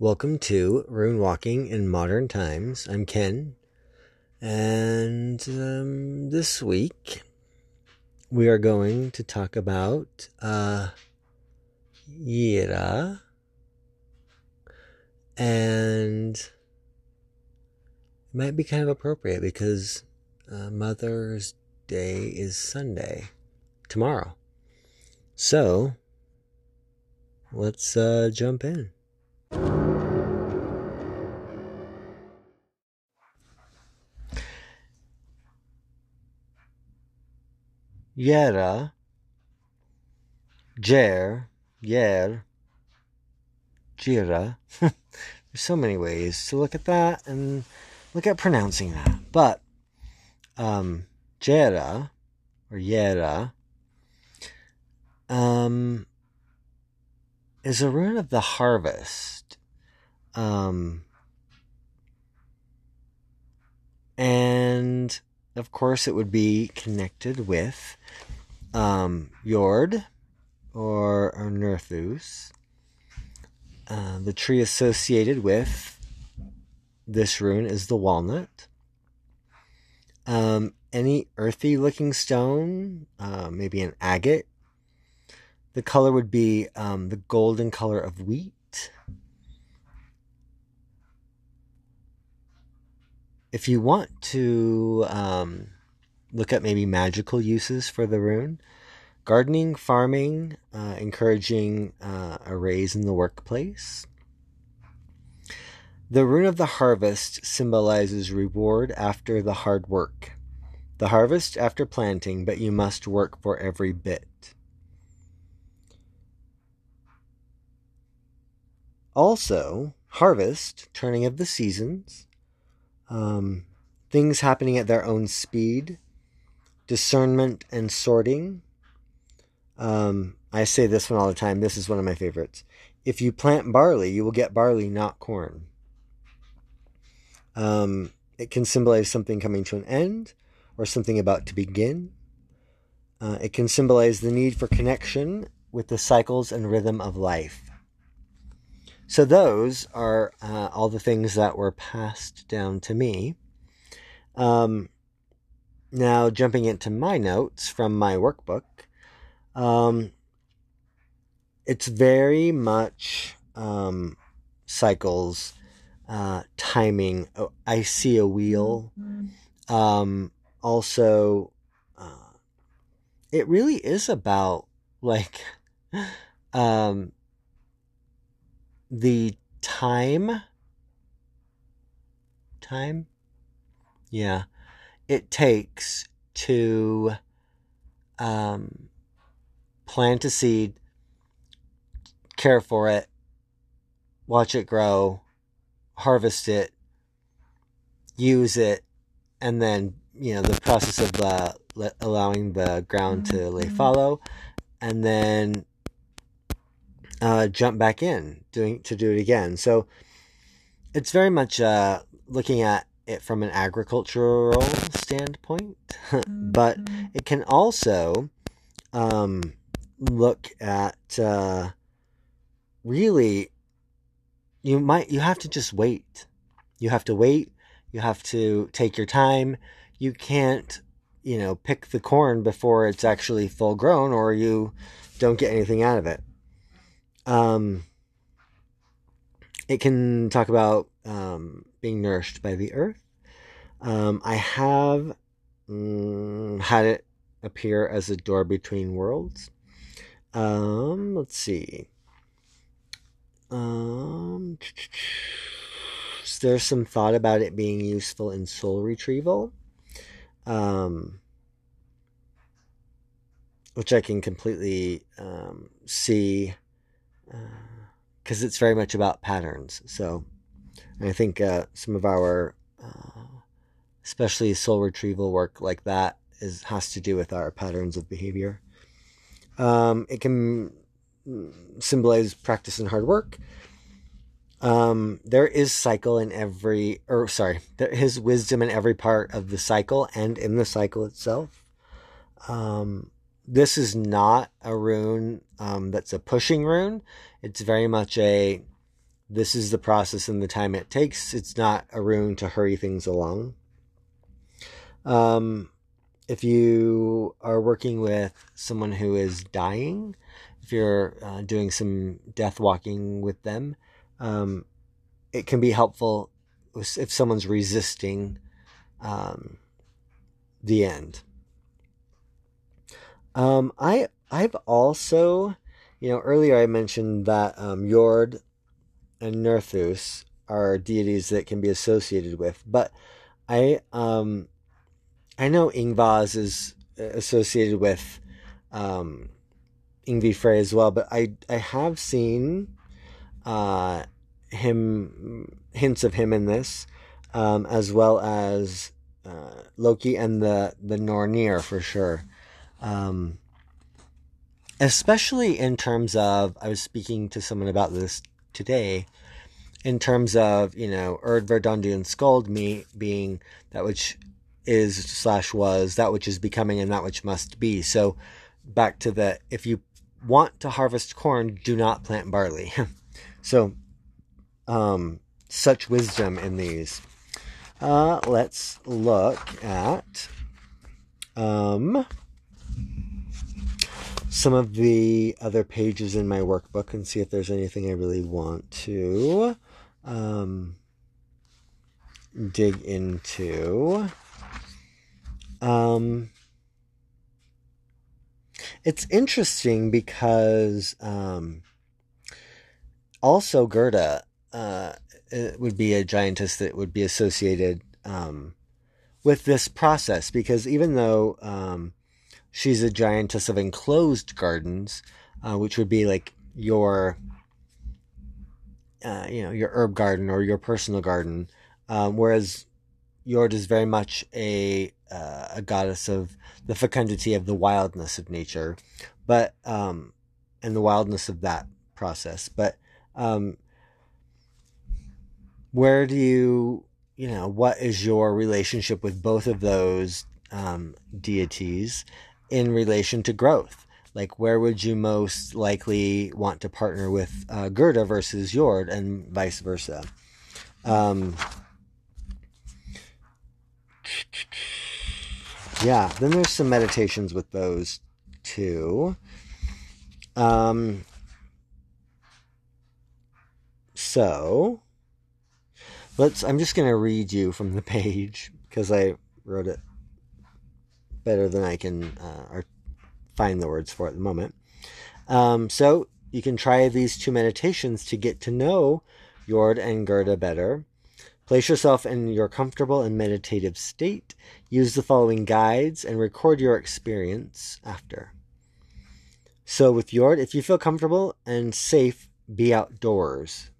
Welcome to Rune Walking in Modern Times. I'm Kenn, and um, this week we are going to talk about uh, Yira, and it might be kind of appropriate because uh, Mother's Day is Sunday, tomorrow. So let's uh, jump in. Yera, Jer, Yer, Jira. There's so many ways to look at that and look at pronouncing that. But um, Jera or Yera um, is a rune of the harvest. Um, and of course, it would be connected with um, Yord or, or Nerthus. Uh, the tree associated with this rune is the walnut. Um, any earthy looking stone, uh, maybe an agate. The color would be um, the golden color of wheat. If you want to um, look at maybe magical uses for the rune, gardening, farming, uh, encouraging uh, a raise in the workplace. The rune of the harvest symbolizes reward after the hard work. The harvest after planting, but you must work for every bit. Also, harvest, turning of the seasons, um, things happening at their own speed, discernment and sorting. Um, I say this one all the time. This is one of my favorites. If you plant barley, you will get barley, not corn. Um, it can symbolize something coming to an end or something about to begin. Uh, it can symbolize the need for connection with the cycles and rhythm of life. So those are uh, all the things that were passed down to me. Um, now, jumping into my notes from my workbook, um, it's very much um, cycles, uh, timing. Oh, I see a wheel. Um, also, uh, it really is about like um, the time? Time? Yeah. It takes to um, plant a seed care for it watch it grow harvest it use it and then you know the process of uh, allowing the ground to lay fallow and then uh, jump back in doing to do it again. So it's very much uh, looking at it from an agricultural standpoint, but mm-hmm. it can also um, look at uh, really you might you have to just wait. You have to wait. You have to take your time. You can't you know pick the corn before it's actually full grown, or you don't get anything out of it. Um, it can talk about um, being nourished by the earth. Um, I have mm, had it appear as a door between worlds. Um, let's see. Um, there's some thought about it being useful in soul retrieval. Um, which I can completely um, see because uh, it's very much about patterns. So I think uh, some of our, uh, especially soul retrieval work like that, is has to do with our patterns of behavior. Um, it can symbolize practice and hard work. Um, there is cycle in every, or sorry, there is wisdom in every part of the cycle and in the cycle itself. Um, this is not a rune um, that's a pushing rune. It's very much a this is the process and the time it takes. It's not a rune to hurry things along. Um, if you are working with someone who is dying, if you're uh, doing some death walking with them, um, it can be helpful if someone's resisting um, the end. Um, I I've also, you know, earlier I mentioned that um, Jord and Nerthus are deities that can be associated with, but I um, I know Ingvaz is associated with um, Yngvi Frey as well, but I I have seen uh, him hints of him in this, um, as well as uh, Loki and the the Nornir for sure. Um, especially in terms of, I was speaking to someone about this today. In terms of you know Urd Verdandi and Skuld me being that which is slash was that which is becoming and that which must be. So back to the if you want to harvest corn, do not plant barley. so um, such wisdom in these. Uh, let's look at um, some of the other pages in my workbook and see if there's anything I really want to um, dig into. Um, it's interesting because um, also Gerda uh, would be a giantess that would be associated um, with this process because even though um, she's a giantess of enclosed gardens, uh, which would be like your uh, you know your herb garden or your personal garden, um, whereas Jord is very much a uh, a goddess of the fecundity of the wildness of nature, but um, and the wildness of that process. But um, where do you you know what is your relationship with both of those um, deities in relation to growth? Like, where would you most likely want to partner with uh, Gerda versus Jord, and vice versa? Um, yeah, then there's some meditations with those too. Um, so let's. I'm just gonna read you from the page because I wrote it better than I can uh, find the words for at the moment. Um, so you can try these two meditations to get to know Jord and Gerda better. Place yourself in your comfortable and meditative state. Use the following guides and record your experience after. So, with Jord, if you feel comfortable and safe, be outdoors.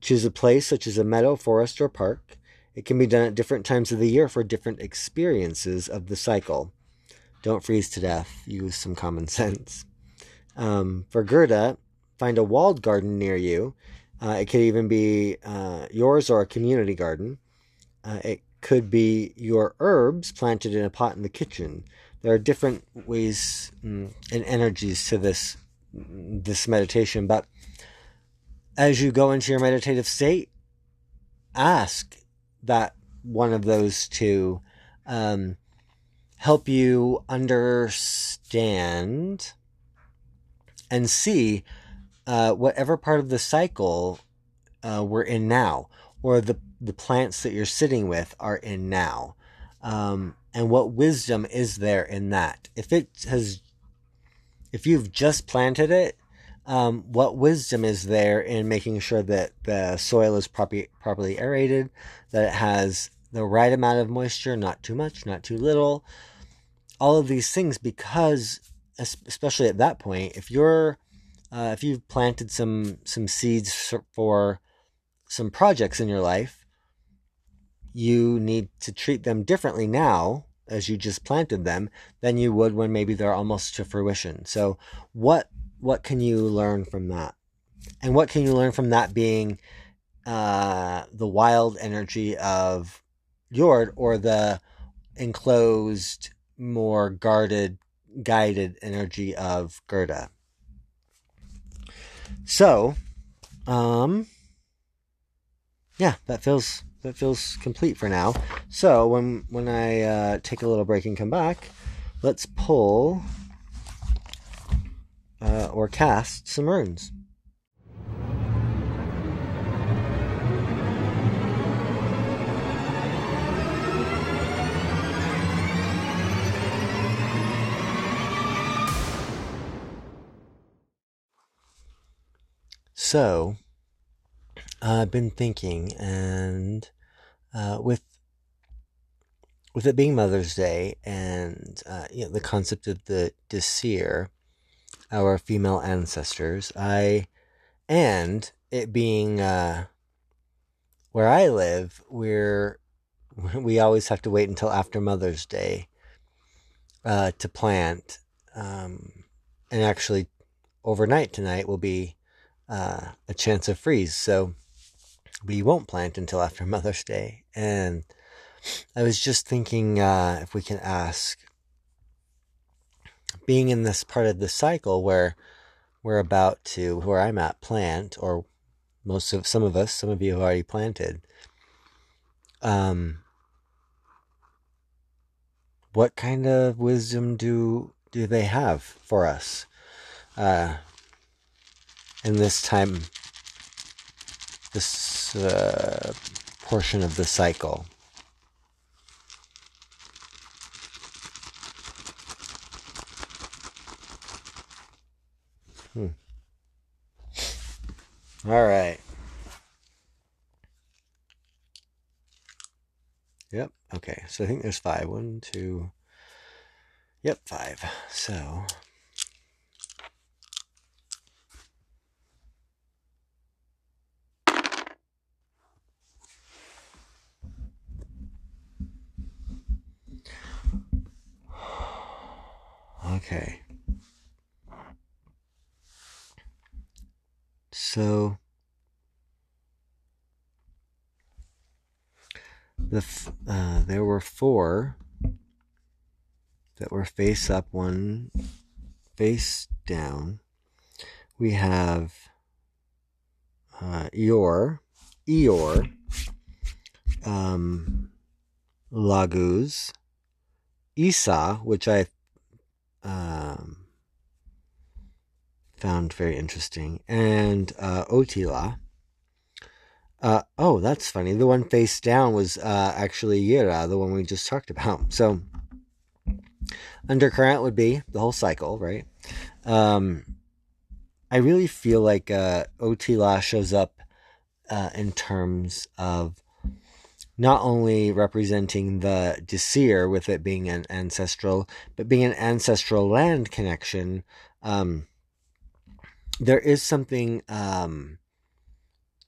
Choose a place such as a meadow, forest, or park. It can be done at different times of the year for different experiences of the cycle. Don't freeze to death. Use some common sense. Um, for Gerda, find a walled garden near you uh, it could even be uh, yours or a community garden. Uh, it could be your herbs planted in a pot in the kitchen. There are different ways mm, and energies to this this meditation, but as you go into your meditative state, ask that one of those two um, help you understand and see uh, whatever part of the cycle uh, we're in now, or the the plants that you're sitting with are in now, um, and what wisdom is there in that? If it has, if you've just planted it, um, what wisdom is there in making sure that the soil is properly properly aerated, that it has the right amount of moisture, not too much, not too little, all of these things, because especially at that point, if you're uh, if you've planted some some seeds for some projects in your life, you need to treat them differently now as you just planted them than you would when maybe they're almost to fruition. So what what can you learn from that? And what can you learn from that being uh, the wild energy of Jord or the enclosed, more guarded, guided energy of Gerda? So, Um, yeah, that feels that feels complete for now. So when when I uh, take a little break and come back, let's pull uh, or cast some runes. So, I've been thinking, and uh, with with it being Mother's Day, and uh, you know the concept of the Disir, our female ancestors, I and it being uh, where I live, we're we always have to wait until after Mother's Day uh, to plant, um, and actually overnight tonight will be uh, a chance of freeze. So we won't plant until after Mother's Day. And I was just thinking uh, if we can ask, being in this part of the cycle where we're about to, where I'm at, plant, or most of some of us, some of you have already planted. Um, what kind of wisdom do do they have for us? Uh, in this time, this uh, portion of the cycle. Hmm. All right. Yep. Okay. So I think there's five. One, two. Yep, five. So Okay. So the uh, there were four that were face up, one face down. We have uh, Ior, Ior, um, Laguz, Isa, which I um, found very interesting, and uh, Othila. Uh, oh, that's funny. The one face down was uh, actually Yira, the one we just talked about. So, undercurrent would be the whole cycle, right? Um, I really feel like uh, Othila shows up uh, in terms of not only representing the Disir with it being an ancestral, but being an ancestral land connection, um, there is something um,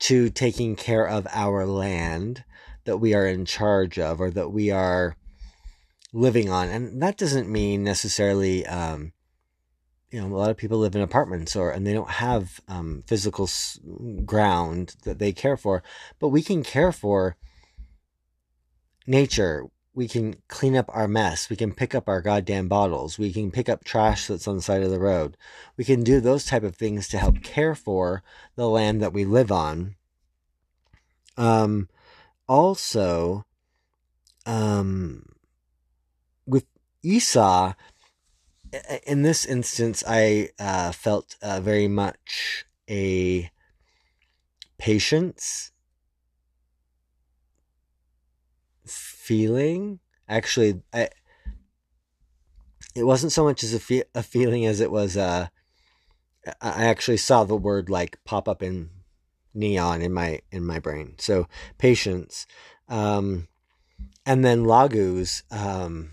to taking care of our land that we are in charge of or that we are living on. And that doesn't mean necessarily, um, you know, a lot of people live in apartments or and they don't have um, physical ground that they care for, but we can care for nature, we can clean up our mess. We can pick up our goddamn bottles. We can pick up trash that's on the side of the road. We can do those type of things to help care for the land that we live on. Um, also, um, with Isa, in this instance, I uh, felt uh, very much a patience feeling. Actually, I it wasn't so much as a, fe- a feeling as it was uh I actually saw the word like pop up in neon in my in my brain. So patience. Um and then Laguz. um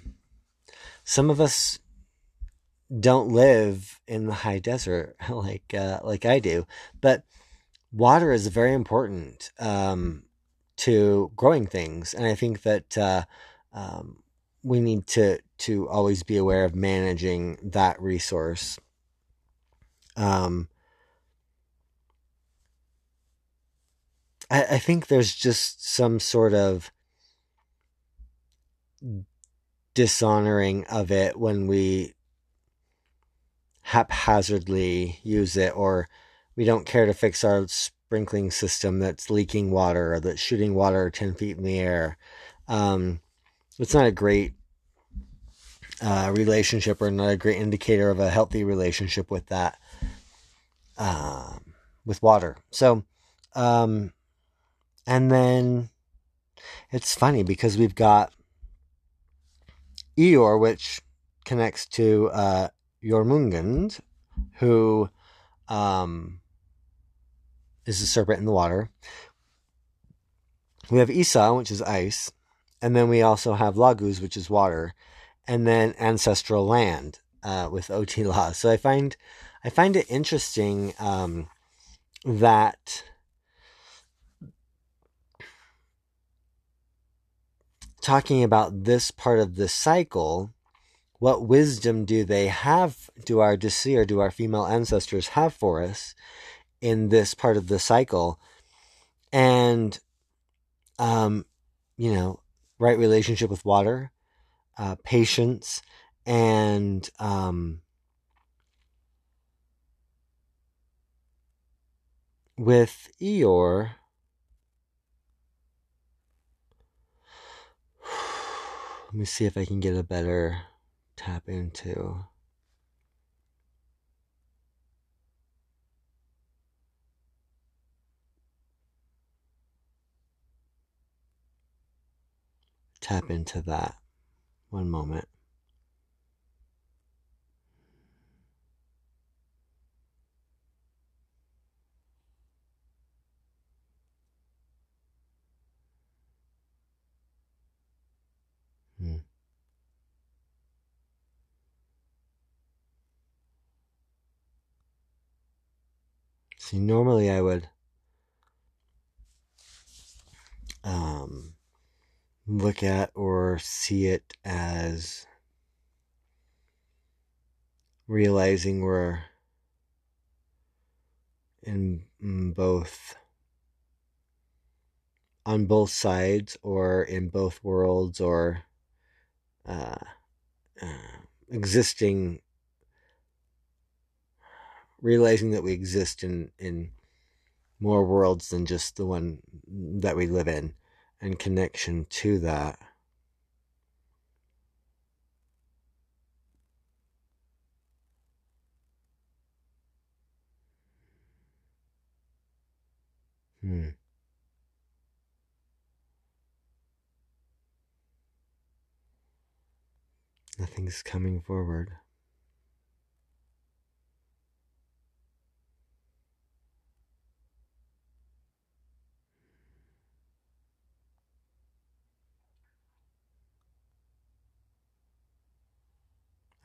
some of us don't live in the high desert like uh, like I do, but water is very important. Um, to growing things. And I think that uh, um, we need to to always be aware of managing that resource. Um, I, I think there's just some sort of dishonoring of it when we haphazardly use it or we don't care to fix our sprinkling system that's leaking water or that's shooting water 10 feet in the air. Um, it's not a great uh, relationship or not a great indicator of a healthy relationship with that, um, with water. So, um, and then it's funny because we've got Ior, which connects to uh, Jormungand, who um, is the serpent in the water. We have Isa, which is ice, and then we also have Laguz, which is water, and then ancestral land uh, with Othila. So I find I find it interesting um, that talking about this part of the cycle, what wisdom do they have? Do our Disir, do our female ancestors have for us in this part of the cycle? And, um, you know, right relationship with water, uh, patience, and um, with Ior, let me see if I can get a better tap into. Tap into that. One moment. Hmm. See, normally I would um, look at or see it as realizing we're in, both on both sides or in both worlds or uh, uh, existing realizing that we exist in in more worlds than just the one that we live in and connection to that. Hmm. Nothing's coming forward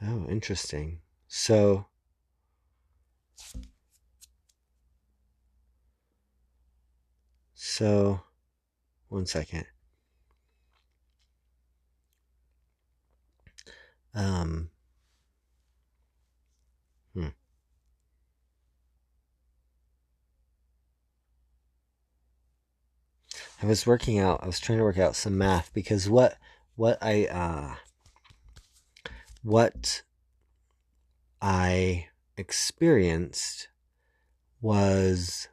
Oh, interesting. So, so, one second. Um, hmm. I was working out, I was trying to work out some math because what, what I, uh, what I experienced was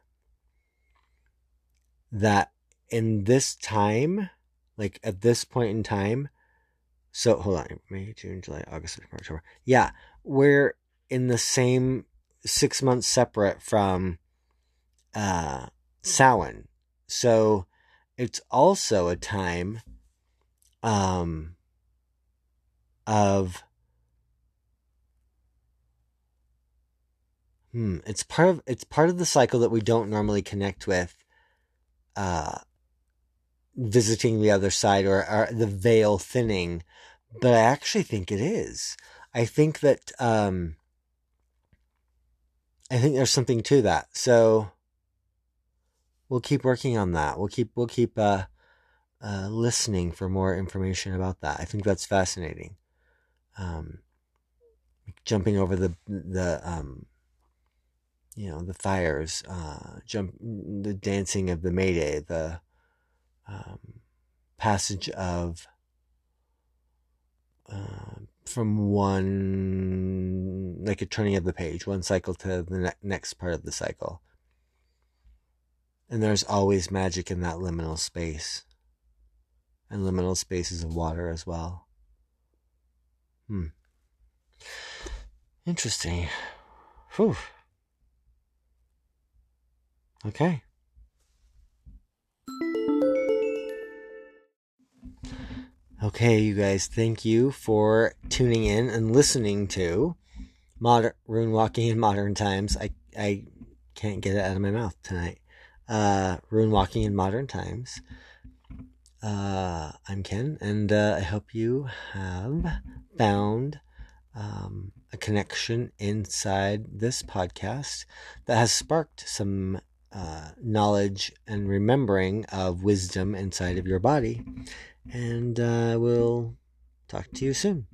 that in this time, like at this point in time, so hold on, May, June, July, August, September, October. Yeah, we're in the same six months separate from uh Samhain. So it's also a time um of Hmm. It's part of it's part of the cycle that we don't normally connect with. Uh, visiting the other side or, or the veil thinning, but I actually think it is. I think that um, I think there's something to that. So we'll keep working on that. We'll keep we'll keep uh, uh, listening for more information about that. I think that's fascinating. Um, jumping over the the um, you know the fires, uh, jump, the dancing of the Mayday, the um, passage of uh, from one like a turning of the page, one cycle to the ne- next part of the cycle. And there's always magic in that liminal space. And liminal spaces of water as well. Hmm. Interesting. Whew. Okay. Okay, you guys, thank you for tuning in and listening to modern rune walking in modern times. I I can't get it out of my mouth tonight. Uh, rune walking in modern times. Uh, I'm Kenn, and uh, I hope you have found um, a connection inside this podcast that has sparked some uh, knowledge and remembering of wisdom inside of your body. And uh, we'll talk to you soon.